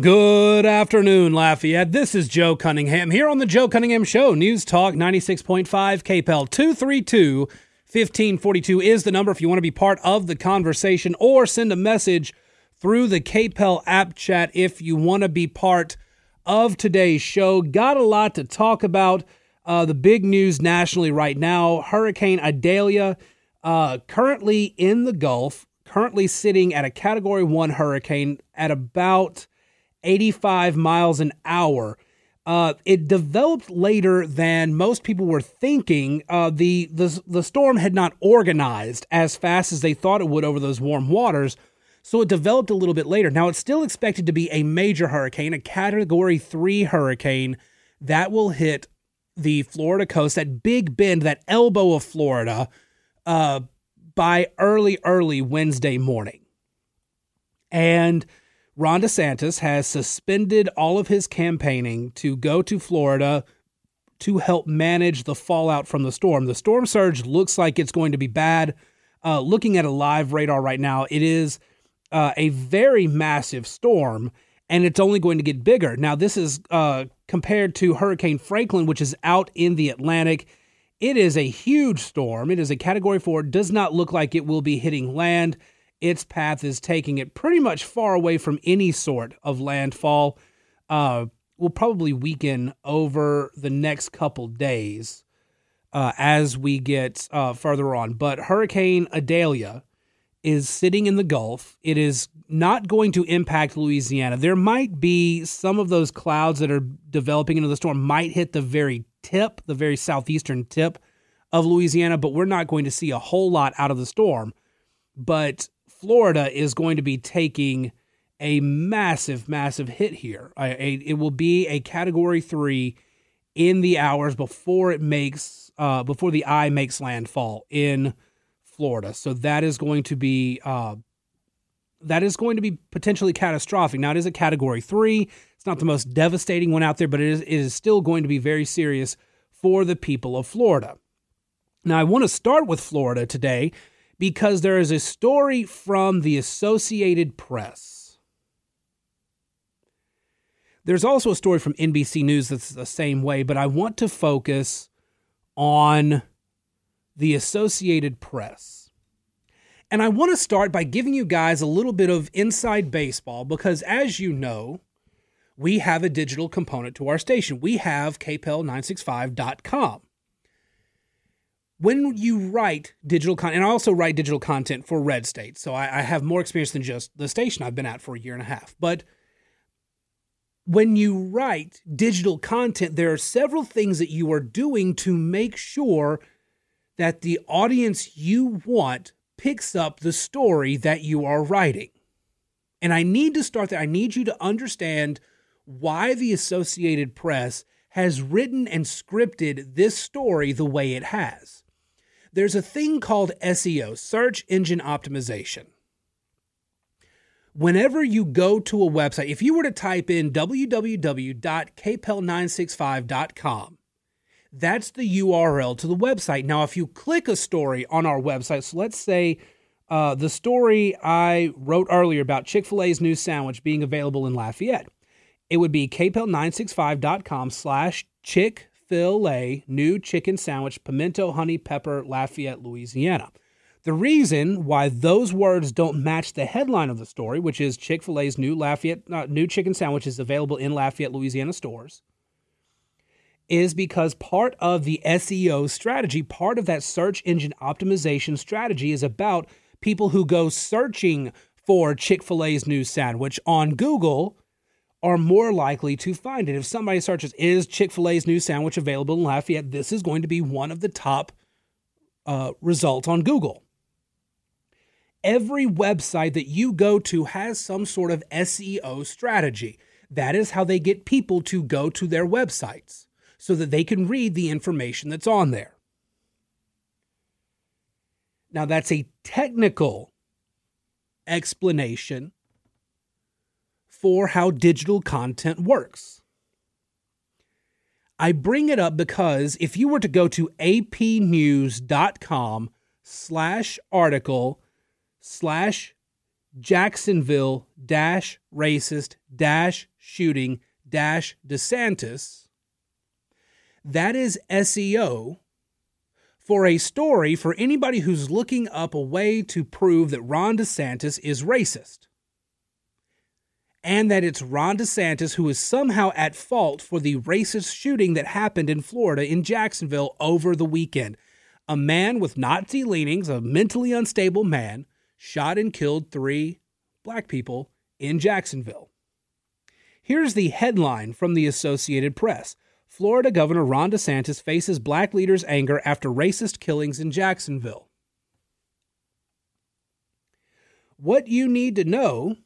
Good afternoon, Lafayette. This is Joe Cunningham here on the Joe Cunningham Show. News Talk 96.5 KPEL 232 1542 is the number if you want to be part of the conversation or send a message through the KPEL app chat if you want to be part of today's show. Got a lot to talk about. Uh, the big news nationally right now Hurricane Idalia, uh, currently in the Gulf, currently sitting at a Category 1 hurricane at about 85 miles an hour. Uh, it developed later than most people were thinking. Uh, the, the the storm had not organized as fast as they thought it would over those warm waters, so it developed a little bit later. Now it's still expected to be a major hurricane, a Category Three hurricane that will hit the Florida coast, that Big Bend, that elbow of Florida, uh, by early early Wednesday morning, and Ron DeSantis has suspended all of his campaigning to go to Florida to help manage the fallout from the storm. The storm surge looks like it's going to be bad. Uh, looking at a live radar right now, it is uh, a very massive storm, and it's only going to get bigger. Now, this is uh, compared to Hurricane Franklin, which is out in the Atlantic. It is a huge storm. It is a Category 4. Does not look like it will be hitting land its path is taking it pretty much far away from any sort of landfall. Uh, will probably weaken over the next couple days uh, as we get uh, further on. But Hurricane Idalia is sitting in the Gulf. It is not going to impact Louisiana. There might be some of those clouds that are developing into the storm might hit the very tip, the very southeastern tip of Louisiana, but we're not going to see a whole lot out of the storm. But Florida is going to be taking a massive, massive hit here. It will be a Category Three in the hours before it makes uh, before the eye makes landfall in Florida. So that is going to be uh, that is going to be potentially catastrophic. Now it is a Category Three. It's not the most devastating one out there, but it is, it is still going to be very serious for the people of Florida. Now I want to start with Florida today because there is a story from the Associated Press. There's also a story from NBC News that's the same way, but I want to focus on the Associated Press. And I want to start by giving you guys a little bit of inside baseball because, as you know, we have a digital component to our station. We have kpel965.com when you write digital content, and I also write digital content for Red State, so I, I, have more experience than just the station I've been at for a year and a half. But when you write digital content, there are several things that you are doing to make sure that the audience you want picks up the story that you are writing. And I need to start there. I need you to understand why the Associated Press has written and scripted this story the way it has there's a thing called SEO, search engine optimization. Whenever you go to a website, if you were to type in www.kpel965.com, that's the URL to the website. Now, if you click a story on our website, so let's say uh, the story I wrote earlier about Chick fil A's new sandwich being available in Lafayette, it would be kpel965.com slash chick Filet new chicken sandwich, pimento honey pepper, Lafayette, Louisiana. The reason why those words don't match the headline of the story, which is Chick fil A's new Lafayette uh, new chicken sandwich is available in Lafayette, Louisiana stores, is because part of the SEO strategy, part of that search engine optimization strategy is about people who go searching for Chick fil A's new sandwich on Google are more likely to find it. If somebody searches, is Chick fil A's new sandwich available in Lafayette? This is going to be one of the top uh, results on Google. Every website that you go to has some sort of SEO strategy. That is how they get people to go to their websites so that they can read the information that's on there. Now, that's a technical explanation for how digital content works. I bring it up because if you were to go to apnews.com slash article slash Jacksonville dash racist dash shooting dash DeSantis, that is SEO for a story for anybody who's looking up a way to prove that Ron DeSantis is racist. And that it's Ron DeSantis who is somehow at fault for the racist shooting that happened in Florida in Jacksonville over the weekend. A man with Nazi leanings, a mentally unstable man, shot and killed three black people in Jacksonville. Here's the headline from the Associated Press Florida Governor Ron DeSantis faces black leaders' anger after racist killings in Jacksonville. What you need to know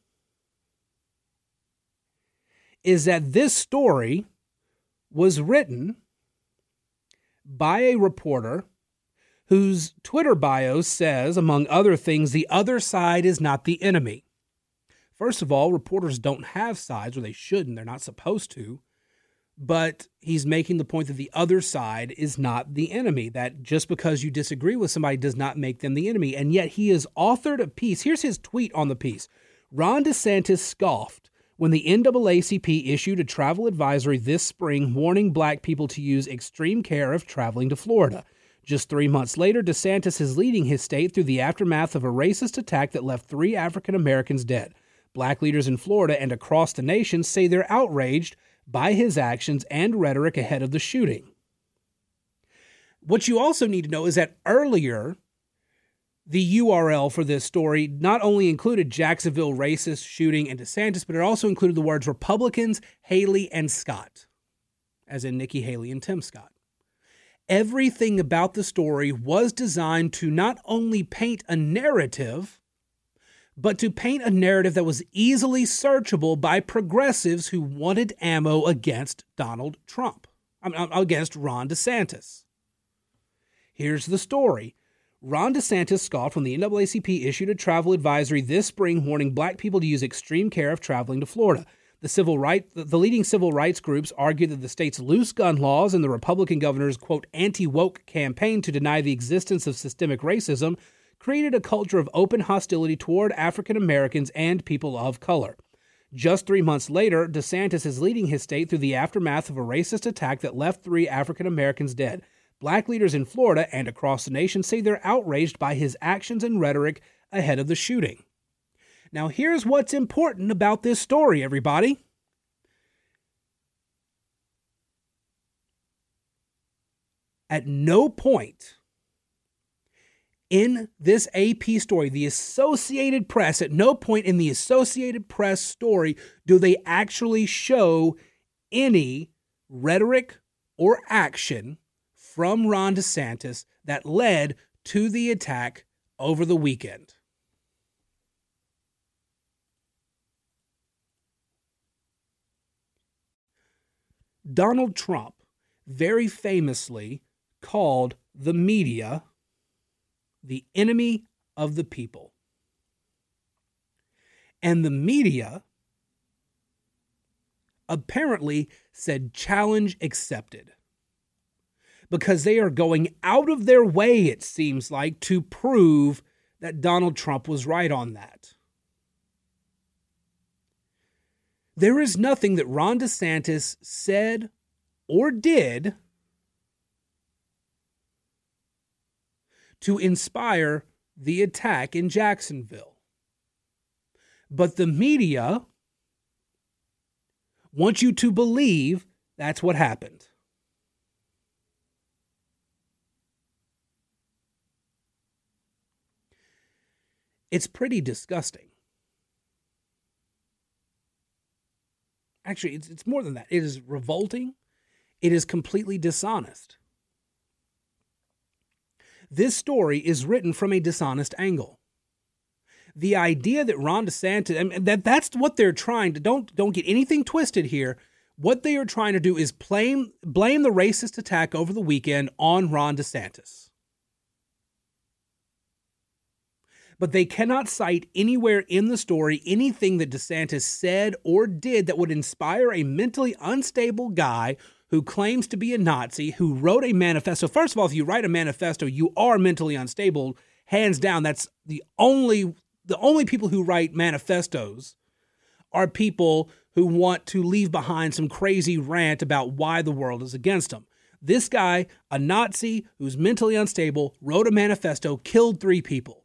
is that this story was written by a reporter whose Twitter bio says, among other things, the other side is not the enemy. First of all, reporters don't have sides, or they shouldn't. They're not supposed to. But he's making the point that the other side is not the enemy, that just because you disagree with somebody does not make them the enemy. And yet he has authored a piece. Here's his tweet on the piece Ron DeSantis scoffed when the NAACP issued a travel advisory this spring warning black people to use extreme care if traveling to Florida. Just three months later, DeSantis is leading his state through the aftermath of a racist attack that left three African Americans dead. Black leaders in Florida and across the nation say they're outraged by his actions and rhetoric ahead of the shooting. What you also need to know is that earlier, the URL for this story not only included Jacksonville racist shooting and DeSantis, but it also included the words Republicans, Haley, and Scott, as in Nikki Haley and Tim Scott. Everything about the story was designed to not only paint a narrative, but to paint a narrative that was easily searchable by progressives who wanted ammo against Donald Trump, against Ron DeSantis. Here's the story. Ron DeSantis scoffed when the NAACP issued a travel advisory this spring warning black people to use extreme care if traveling to Florida. The civil right, the leading civil rights groups argued that the state's loose gun laws and the Republican governor's quote anti-woke campaign to deny the existence of systemic racism created a culture of open hostility toward African Americans and people of color. Just three months later, DeSantis is leading his state through the aftermath of a racist attack that left three African Americans dead. Black leaders in Florida and across the nation say they're outraged by his actions and rhetoric ahead of the shooting. Now, here's what's important about this story, everybody. At no point in this AP story, the Associated Press, at no point in the Associated Press story do they actually show any rhetoric or action from Ron DeSantis that led to the attack over the weekend. Donald Trump very famously called the media the enemy of the people. And the media apparently said challenge accepted because they are going out of their way, it seems like, to prove that Donald Trump was right on that. There is nothing that Ron DeSantis said or did to inspire the attack in Jacksonville. But the media want you to believe that's what happened. It's pretty disgusting. Actually, it's, it's more than that. It is revolting. It is completely dishonest. This story is written from a dishonest angle. The idea that Ron DeSantis, I mean, that that's what they're trying to don't don't get anything twisted here. What they are trying to do is blame blame the racist attack over the weekend on Ron DeSantis. But they cannot cite anywhere in the story anything that DeSantis said or did that would inspire a mentally unstable guy who claims to be a Nazi, who wrote a manifesto. First of all, if you write a manifesto, you are mentally unstable. Hands down, that's the only the only people who write manifestos are people who want to leave behind some crazy rant about why the world is against them. This guy, a Nazi who's mentally unstable, wrote a manifesto, killed three people.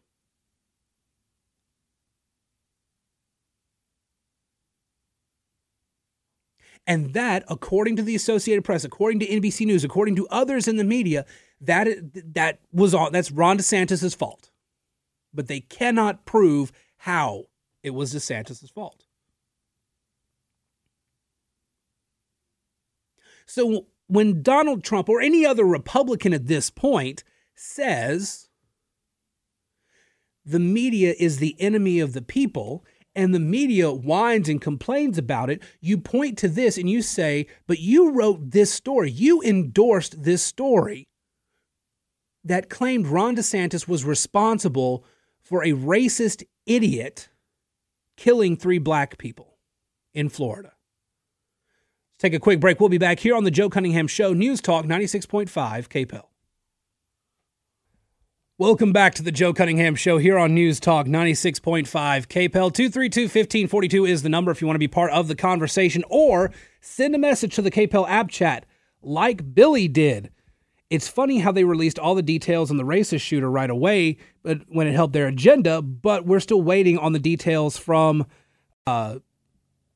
And that, according to the Associated Press, according to NBC News, according to others in the media, that that was all that's Ron DeSantis' fault. But they cannot prove how it was DeSantis' fault. So when Donald Trump or any other Republican at this point says the media is the enemy of the people and the media whines and complains about it, you point to this and you say, But you wrote this story, you endorsed this story that claimed Ron DeSantis was responsible for a racist idiot killing three black people in Florida. Let's take a quick break. We'll be back here on the Joe Cunningham Show, News Talk 96.5 KPEL. Welcome back to the Joe Cunningham Show here on News Talk 96.5 KPEL. 232 1542 is the number if you want to be part of the conversation or send a message to the KPEL app chat like Billy did. It's funny how they released all the details on the racist shooter right away but when it helped their agenda, but we're still waiting on the details from uh,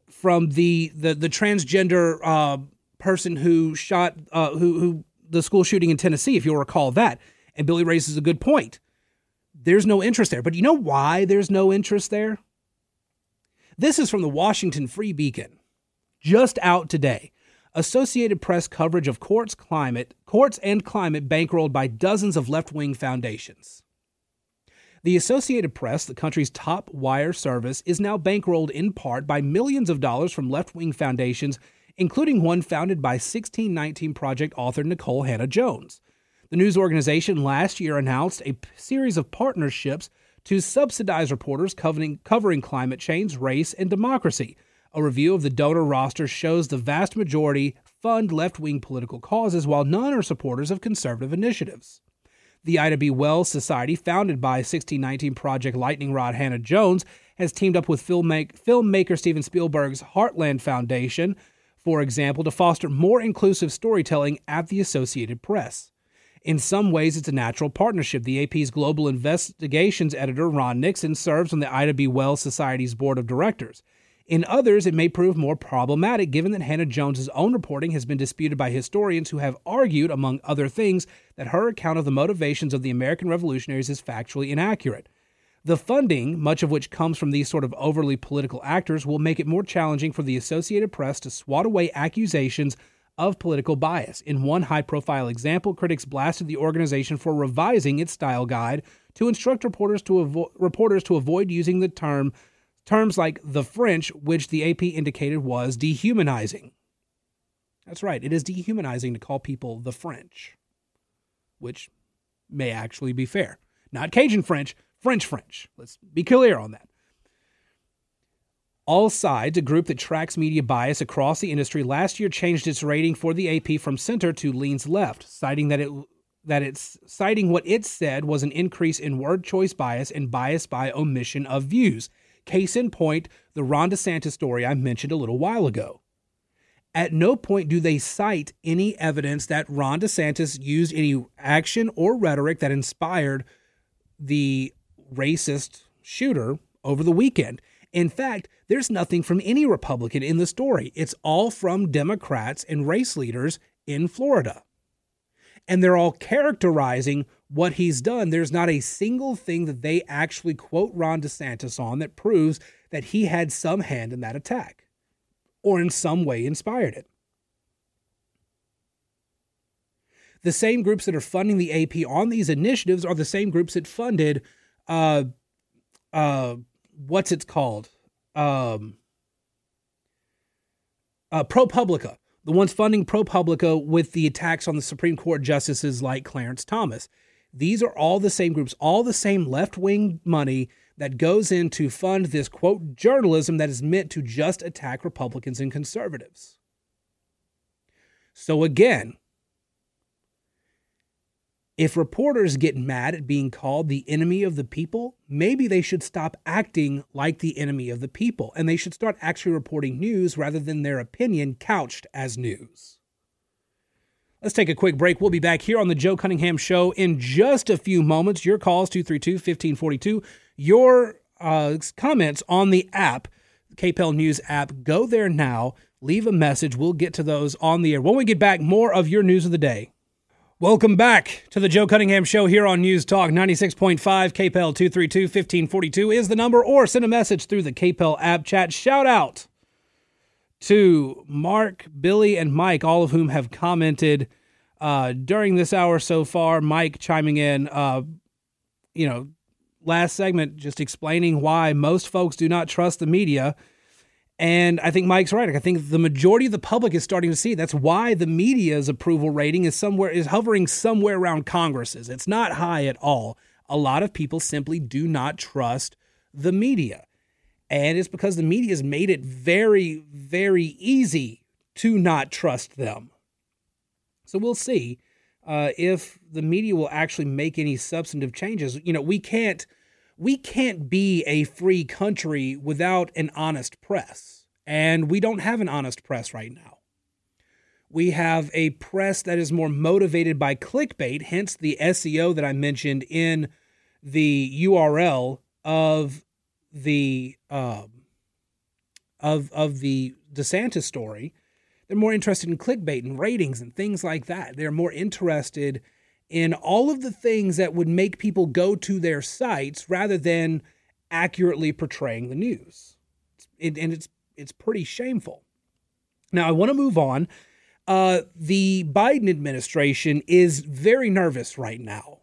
from the the the transgender uh, person who shot uh, who who the school shooting in Tennessee, if you'll recall that. And Billy raises a good point. There's no interest there, but you know why there's no interest there? This is from the Washington Free Beacon, just out today. Associated Press coverage of courts climate courts and climate bankrolled by dozens of left-wing foundations. The Associated Press, the country's top wire service, is now bankrolled in part by millions of dollars from left wing foundations, including one founded by 1619 Project author Nicole Hannah-Jones. The news organization last year announced a series of partnerships to subsidize reporters covering, covering climate change, race, and democracy. A review of the donor roster shows the vast majority fund left wing political causes, while none are supporters of conservative initiatives. The Ida B. Wells Society, founded by 1619 Project Lightning Rod Hannah-Jones, has teamed up with filmmaker Steven Spielberg's Hearthland Foundation, for example, to foster more inclusive storytelling at the Associated Press. In some ways, it's a natural partnership. The AP's global investigations editor, Ron Nixon, serves on the Ida B. Wells Society's board of directors. In others, it may prove more problematic given that Hannah-Jones's own reporting has been disputed by historians who have argued, among other things, that her account of the motivations of the American revolutionaries is factually inaccurate. The funding, much of which comes from these sort of overly political actors, will make it more challenging for the Associated Press to swat away accusations of political bias. In one high profile example, critics blasted the organization for revising its style guide to instruct reporters to, avo- reporters to avoid using the term Terms like the French, which the AP indicated was dehumanizing. That's right, it is dehumanizing to call people the French, which may actually be fair. Not Cajun French, French French. Let's be clear on that. All Sides, a group that tracks media bias across the industry, last year changed its rating for the AP from center to leans left, citing that it that it's citing what it said was an increase in word choice bias and bias by omission of views. Case in point, the Ron DeSantis story I mentioned a little while ago. At no point do they cite any evidence that Ron DeSantis used any action or rhetoric that inspired the racist shooter over the weekend. In fact, there's nothing from any Republican in the story. It's all from Democrats and race leaders in Florida. And they're all characterizing what he's done, there's not a single thing that they actually quote Ron DeSantis on that proves that he had some hand in that attack or in some way inspired it. The same groups that are funding the AP on these initiatives are the same groups that funded, uh, uh, what's it called? Um, uh, ProPublica, the ones funding ProPublica with the attacks on the Supreme Court justices like Clarence Thomas. These are all the same groups, all the same left wing money that goes in to fund this quote journalism that is meant to just attack Republicans and conservatives. So again, If reporters get mad at being called the enemy of the people, maybe they should stop acting like the enemy of the people and they should start actually reporting news rather than their opinion couched as news. Let's take a quick break. We'll be back here on the Joe Cunningham Show in just a few moments. Your calls, 232 1542. Your uh, comments on the app, KPEL News app. Go there now. Leave a message. We'll get to those on the air. When we get back, more of your news of the day. Welcome back to the Joe Cunningham Show here on News Talk 96.5 KPEL 232 1542 is the number, or send a message through the KPEL app chat. Shout out to Mark, Billy, and Mike, all of whom have commented uh, during this hour so far. Mike chiming in, uh, you know, last segment, just explaining why most folks do not trust the media and I think Mike's right. I think the majority of the public is starting to see that's why the media's approval rating is somewhere is hovering somewhere around Congress's. It's not high at all. A lot of people simply do not trust the media. And it's because the media has made it very, very easy to not trust them. So we'll see uh, if the media will actually make any substantive changes. You know, we can't we can't be a free country without an honest press. And we don't have an honest press right now. We have a press that is more motivated by clickbait, hence the SEO that I mentioned in the URL of the um, of of the DeSantis story. They're more interested in clickbait and ratings and things like that. They're more interested in all of the things that would make people go to their sites rather than accurately portraying the news. It, and it's it's pretty shameful. Now I want to move on. Uh, the Biden administration is very nervous right now.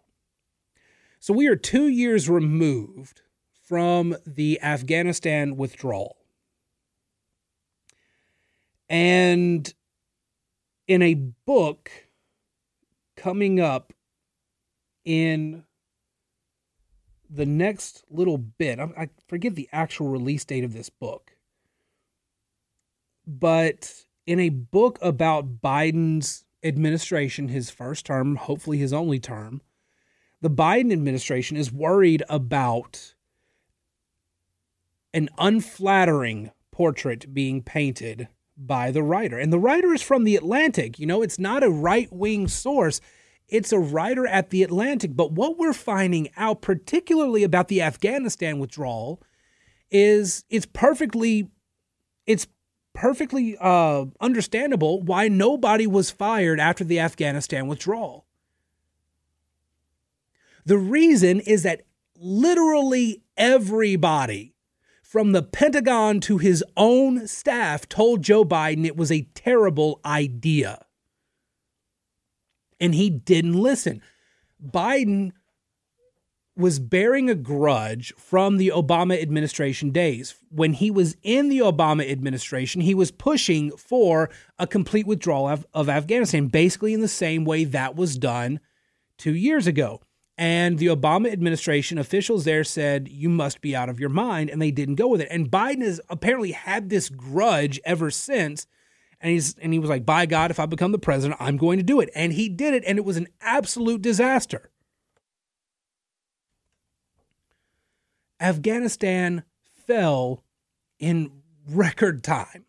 So we are two years removed from the Afghanistan withdrawal. And in a book coming up in the next little bit. I, I forget the actual release date of this book, but in a book about Biden's administration, his first term, hopefully his only term, the Biden administration is worried about an unflattering portrait being painted by the writer. And the writer is from The Atlantic. You know, it's not a right wing source. It's a writer at The Atlantic. But what we're finding out, particularly about the Afghanistan withdrawal, is it's perfectly it's perfectly uh, understandable why nobody was fired after the Afghanistan withdrawal. The reason is that literally everybody from the Pentagon to his own staff told Joe Biden it was a terrible idea and he didn't listen. Biden was bearing a grudge from the Obama administration days. When he was in the Obama administration, he was pushing for a complete withdrawal of, of, Afghanistan, basically in the same way that was done two years ago. And the Obama administration officials there said, You must be out of your mind. And they didn't go with it. And Biden has apparently had this grudge ever since and he's and he was like, "By God, if I become the president, I'm going to do it." And he did it, and it was an absolute disaster. Afghanistan fell in record time.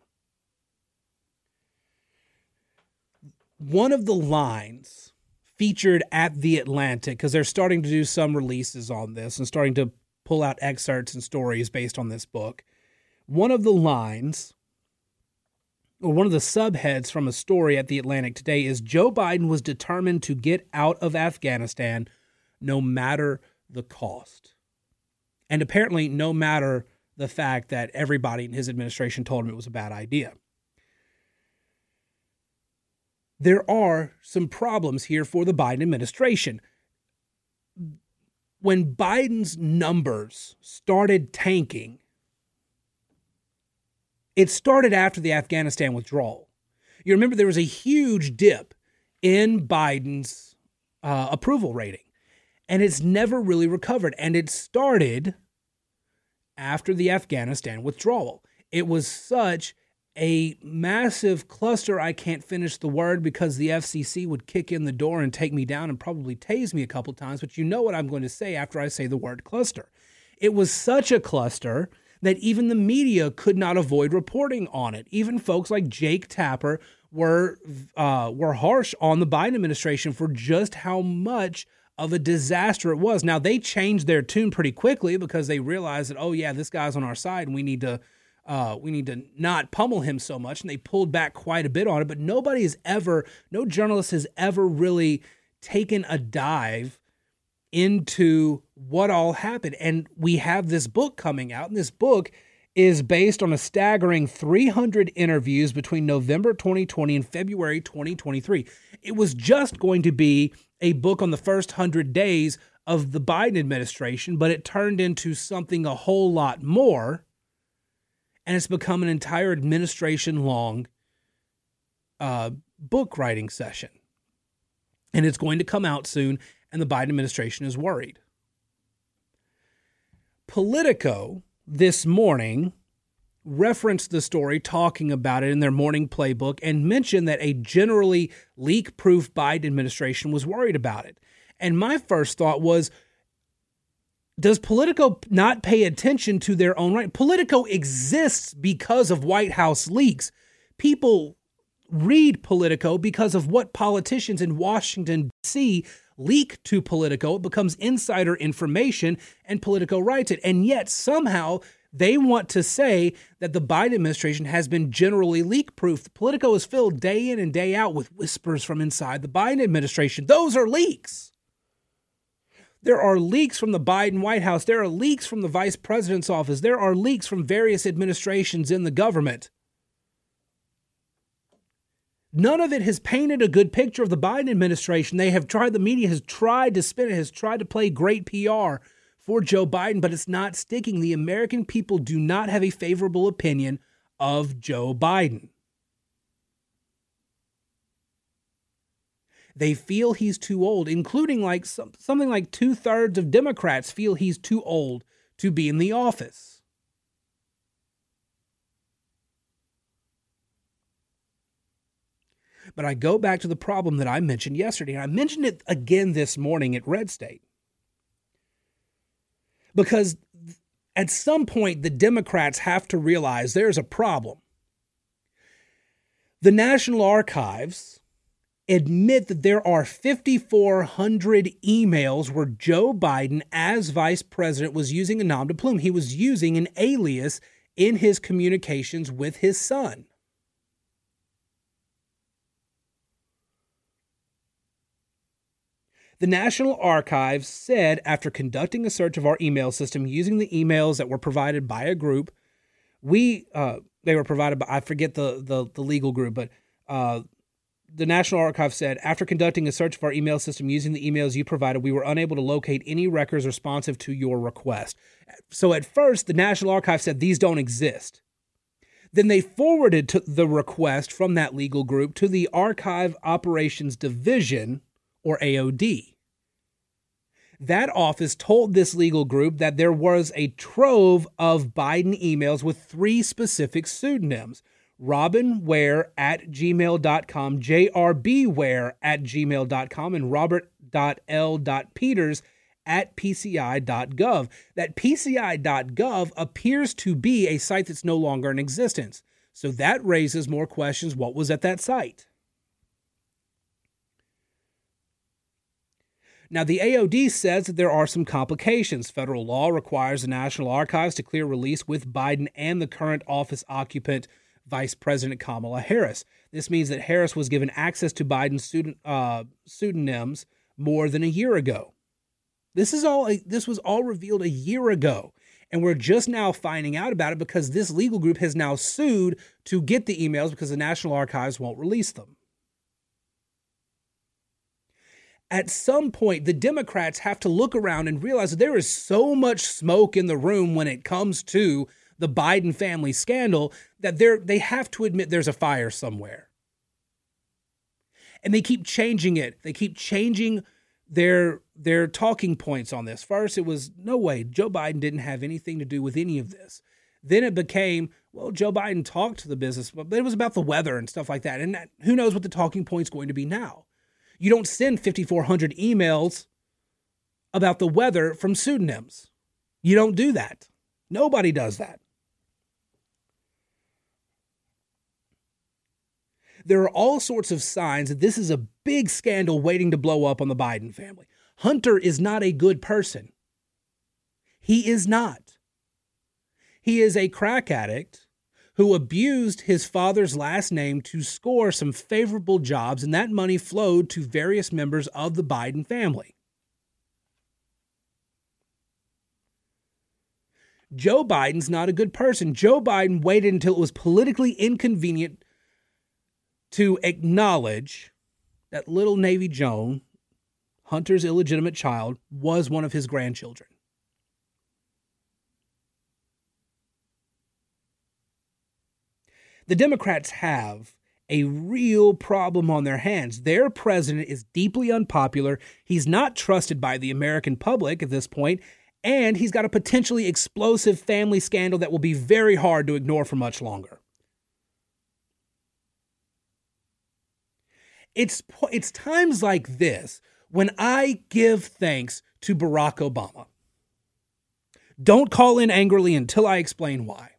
One of the lines featured at the Atlantic, because they're starting to do some releases on this and starting to pull out excerpts and stories based on this book. One of the lines one of the subheads from a story at the Atlantic today is Joe Biden was determined to get out of Afghanistan no matter the cost. And apparently, no matter the fact that everybody in his administration told him it was a bad idea. There are some problems here for the Biden administration. When Biden's numbers started tanking it started after the Afghanistan withdrawal. You remember there was a huge dip in Biden's uh, approval rating, and it's never really recovered. And it started after the Afghanistan withdrawal. It was such a massive cluster. I can't finish the word because the FCC would kick in the door and take me down and probably tase me a couple times, but you know what I'm going to say after I say the word cluster. It was such a cluster that even the media could not avoid reporting on it. Even folks like Jake Tapper were uh, were harsh on the Biden administration for just how much of a disaster it was. Now they changed their tune pretty quickly because they realized that oh yeah, this guy's on our side and we need to uh, we need to not pummel him so much. And they pulled back quite a bit on it. But nobody has ever, no journalist has ever really taken a dive into what all happened. And we have this book coming out, and this book is based on a staggering 300 interviews between November 2020 and February 2023. It was just going to be a book on the first 100 days of the Biden administration, but it turned into something a whole lot more and it's become an entire administration long uh, book writing session. And it's going to come out soon, and the Biden administration is worried. Politico this morning referenced the story, talking about it in their morning playbook, and mentioned that a generally leak proof Biden administration was worried about it. And my first thought was, does Politico not pay attention to their own right? Politico exists because of White House leaks. People read Politico because of what politicians in Washington, D.C. leak to Politico. It becomes insider information, and Politico writes it. And yet, somehow, they want to say that the Biden administration has been generally leak proof. Politico is filled day in and day out with whispers from inside the Biden administration. Those are leaks. There are leaks from the Biden White House. There are leaks from the vice president's office. There are leaks from various administrations in the government. None of it has painted a good picture of the Biden administration. They have tried, the media has tried to spin it, has tried to play great PR for Joe Biden, but it's not sticking. The American people do not have a favorable opinion of Joe Biden. They feel he's too old, including like some, something like two thirds of Democrats feel he's too old to be in the office. But I go back to the problem that I mentioned yesterday, and I mentioned it again this morning at Red State. Because at some point, the Democrats have to realize there's a problem. The National Archives admit that there are 5,400 emails where Joe Biden, as vice president, was using a nom de plume. He was using an alias in his communications with his son. The National Archives said after conducting a search of our email system using the emails that were provided by a group, we uh, they were provided by I forget the the, the legal group, but uh, the National Archives said after conducting a search of our email system using the emails you provided, we were unable to locate any records responsive to your request. So at first, the National Archives said these don't exist. Then they forwarded the request from that legal group to the Archive Operations Division, or AOD. That office told this legal group that there was a trove of Biden emails with three specific pseudonyms robinware at gmail.com, jrbware at gmail.com, and robert.l.peters at pci.gov. That pci.gov appears to be a site that's no longer in existence. So that raises more questions. What was at that site? Now, the AOD says that there are some complications. Federal law requires the National Archives to clear release with Biden and the current office occupant Vice President Kamala Harris. This means that Harris was given access to Biden's student, uh, pseudonyms more than a year ago. This is all. This was all revealed a year ago, and we're just now finding out about it because this legal group has now sued to get the emails because the National Archives won't release them. At some point, the Democrats have to look around and realize that there is so much smoke in the room when it comes to the Biden family scandal that they're they have to admit there's a fire somewhere. And they keep changing it. They keep changing their their talking points on this. First, it was no way Joe Biden didn't have anything to do with any of this. Then it became, well, Joe Biden talked to the business, but it was about the weather and stuff like that. And that, who knows what the talking point's going to be now? You don't send 5,400 emails about the weather from pseudonyms. You don't do that. Nobody does that. There are all sorts of signs that this is a big scandal waiting to blow up on the Biden family. Hunter is not a good person. He is not. He is a crack addict who abused his father's last name to score some favorable jobs, and that money flowed to various members of the Biden family. Joe Biden's not a good person. Joe Biden waited until it was politically inconvenient to acknowledge that little Navy Joan, Hunter's illegitimate child, was one of his grandchildren. The Democrats have a real problem on their hands. Their president is deeply unpopular. He's not trusted by the American public at this point, and he's got a potentially explosive family scandal that will be very hard to ignore for much longer. It's it's times like this when I give thanks to Barack Obama. Don't call in angrily until I explain why.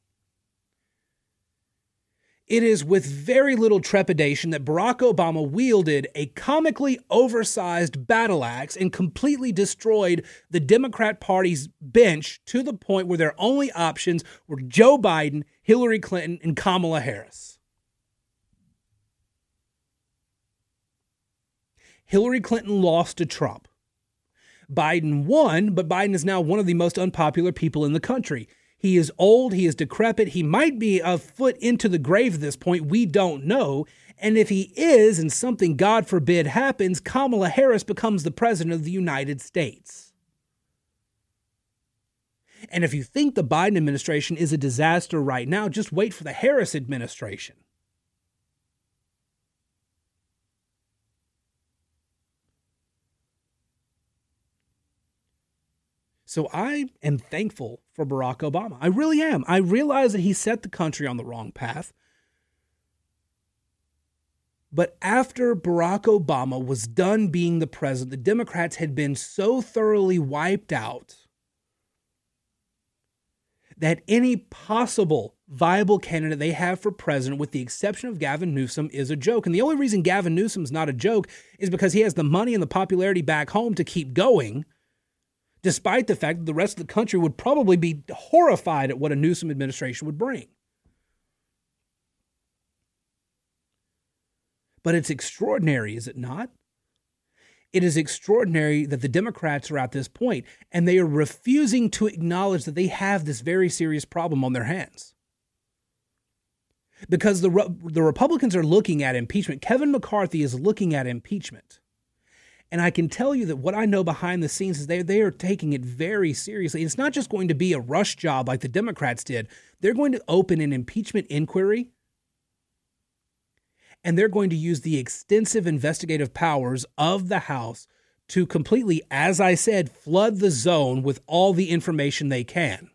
It is with very little trepidation that Barack Obama wielded a comically oversized battle axe and completely destroyed the Democrat Party's bench to the point where their only options were Joe Biden, Hillary Clinton, and Kamala Harris. Hillary Clinton lost to Trump. Biden won, but Biden is now one of the most unpopular people in the country. He is old, he is decrepit, he might be a foot into the grave at this point. We don't know. And if he is, and something God forbid happens, Kamala Harris becomes the president of the United States. And if you think the Biden administration is a disaster right now, just wait for the Harris administration. So I am thankful for Barack Obama. I really am. I realize that he set the country on the wrong path. But after Barack Obama was done being the president, the Democrats had been so thoroughly wiped out that any possible viable candidate they have for president, with the exception of Gavin Newsom, is a joke. And the only reason Gavin Newsom's not a joke is because he has the money and the popularity back home to keep going despite the fact that the rest of the country would probably be horrified at what a Newsom administration would bring. But it's extraordinary, is it not? It is extraordinary that the Democrats are at this point and they are refusing to acknowledge that they have this very serious problem on their hands. Because the, the Republicans are looking at impeachment. Kevin McCarthy is looking at impeachment. And I can tell you that what I know behind the scenes is they, they are taking it very seriously. It's not just going to be a rush job like the Democrats did, they're going to open an impeachment inquiry and they're going to use the extensive investigative powers of the House to completely, as I said, flood the zone with all the information they can.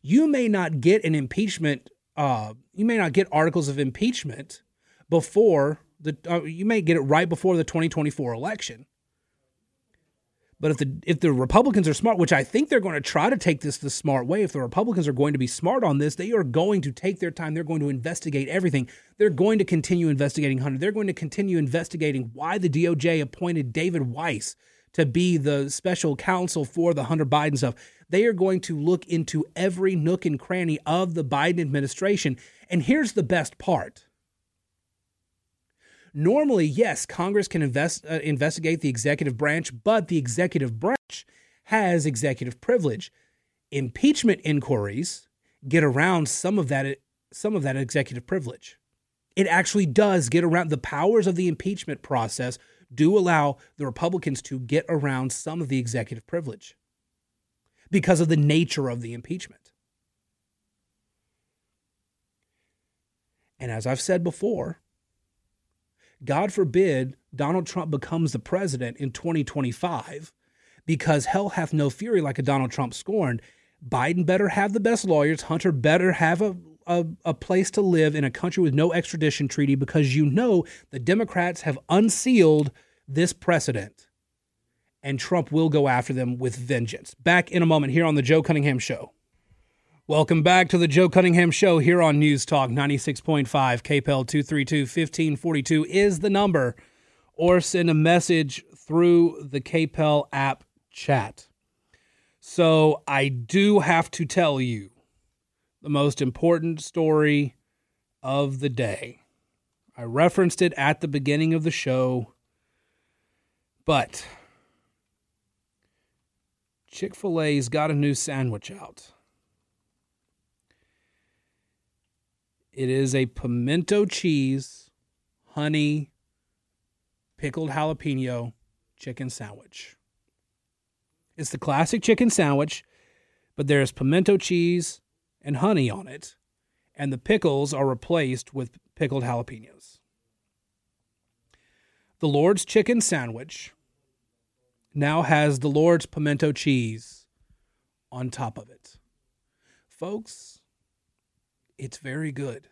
You may not get an impeachment, uh, you may not get articles of impeachment before the uh, you may get it right before the 2024 election. But if the if the Republicans are smart, which I think they're going to try to take this the smart way, if the Republicans are going to be smart on this, they are going to take their time. They're going to investigate everything. They're going to continue investigating Hunter. They're going to continue investigating why the DOJ appointed David Weiss to be the special counsel for the Hunter Biden stuff. They are going to look into every nook and cranny of the Biden administration. And here's the best part Normally, yes, Congress can invest, uh, investigate the executive branch, but the executive branch has executive privilege. Impeachment inquiries get around some of that some of that executive privilege. It actually does get around the powers of the impeachment process do allow the Republicans to get around some of the executive privilege because of the nature of the impeachment. And as I've said before, God forbid Donald Trump becomes the president in 2025 because hell hath no fury like a Donald Trump scorned. Biden better have the best lawyers. Hunter better have a, a, a, place to live in a country with no extradition treaty because you know the Democrats have unsealed this precedent. And Trump will go after them with vengeance. Back in a moment here on The Joe Cunningham Show. Welcome back to The Joe Cunningham Show here on News Talk 96.5. KPEL 232 1542 is the number, or send a message through the KPEL app chat. So I do have to tell you the most important story of the day. I referenced it at the beginning of the show, but Chick fil A's got a new sandwich out. It is a pimento cheese, honey, pickled jalapeno chicken sandwich. It's the classic chicken sandwich, but there's pimento cheese and honey on it, and the pickles are replaced with pickled jalapenos. The Lord's chicken sandwich now has the Lord's pimento cheese on top of it. Folks, it's very good.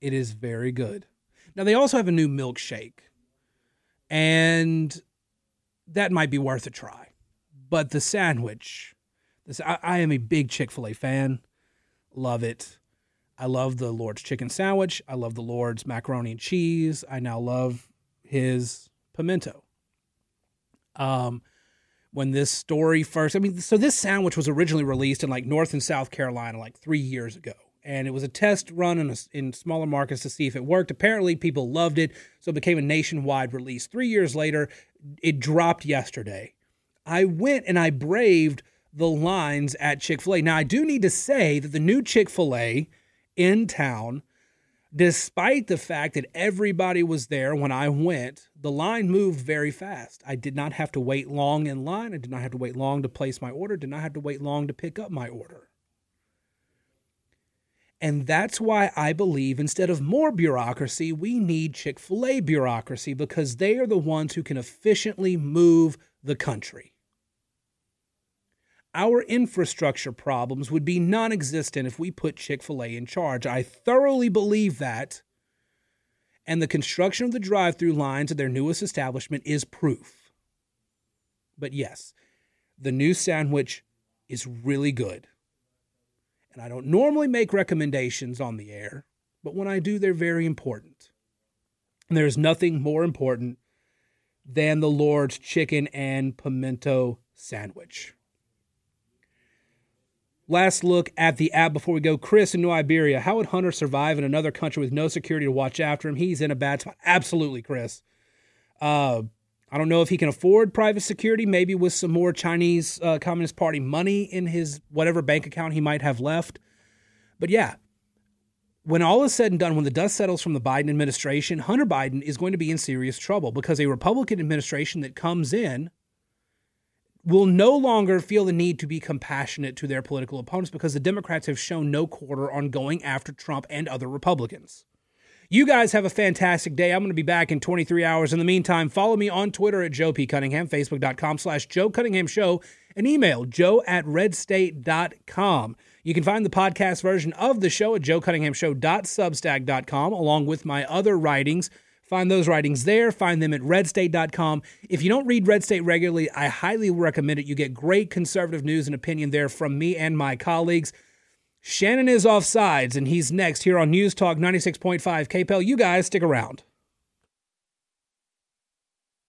It is very good. Now, they also have a new milkshake. And that might be worth a try. But the sandwich, this I, I am a big Chick Fil A fan. Love it. I love the Lord's chicken sandwich. I love the Lord's macaroni and cheese. I now love his pimento. Um, when this story first, I mean, so this sandwich was originally released in like North and South Carolina like three years ago and it was a test run in, a, in smaller markets to see if it worked. Apparently, people loved it, so it became a nationwide release. Three years later, it dropped yesterday. I went and I braved the lines at Chick fil A. Now, I do need to say that the new Chick fil A in town, despite the fact that everybody was there when I went, the line moved very fast. I did not have to wait long in line. I did not have to wait long to place my order, did not have to wait long to pick up my order. And that's why I believe instead of more bureaucracy, we need Chick fil A bureaucracy because they are the ones who can efficiently move the country. Our infrastructure problems would be non existent if we put Chick fil A in charge. I thoroughly believe that. And the construction of the drive through lines at their newest establishment is proof. But yes, the new sandwich is really good. And I don't normally make recommendations on the air, but when I do, they're very important. And there's nothing more important than the Lord's chicken and pimento sandwich. Last look at the app before we go. Chris in New Iberia. How would Hunter survive in another country with no security to watch after him? He's in a bad spot. Absolutely, Chris. Uh, I don't know if he can afford private security, maybe with some more Chinese uh, Communist Party money in his whatever bank account he might have left. But yeah, when all is said and done, when the dust settles from the Biden administration, Hunter Biden is going to be in serious trouble because a Republican administration that comes in will no longer feel the need to be compassionate to their political opponents because the Democrats have shown no quarter on going after Trump and other Republicans. You guys have a fantastic day. I'm going to be back in 23 hours. In the meantime, follow me on Twitter at Joe P. Cunningham, Facebook.com slash Joe Cunningham Show, and email joe at redstate.com. You can find the podcast version of the show at joecunninghamshow.substack.com, along with my other writings. Find those writings there. Find them at redstate.com. If you don't read Red State regularly, I highly recommend it. You get great conservative news and opinion there from me and my colleagues. Shannon is off sides, and he's next here on News Talk 96.5 KPEL. You guys stick around.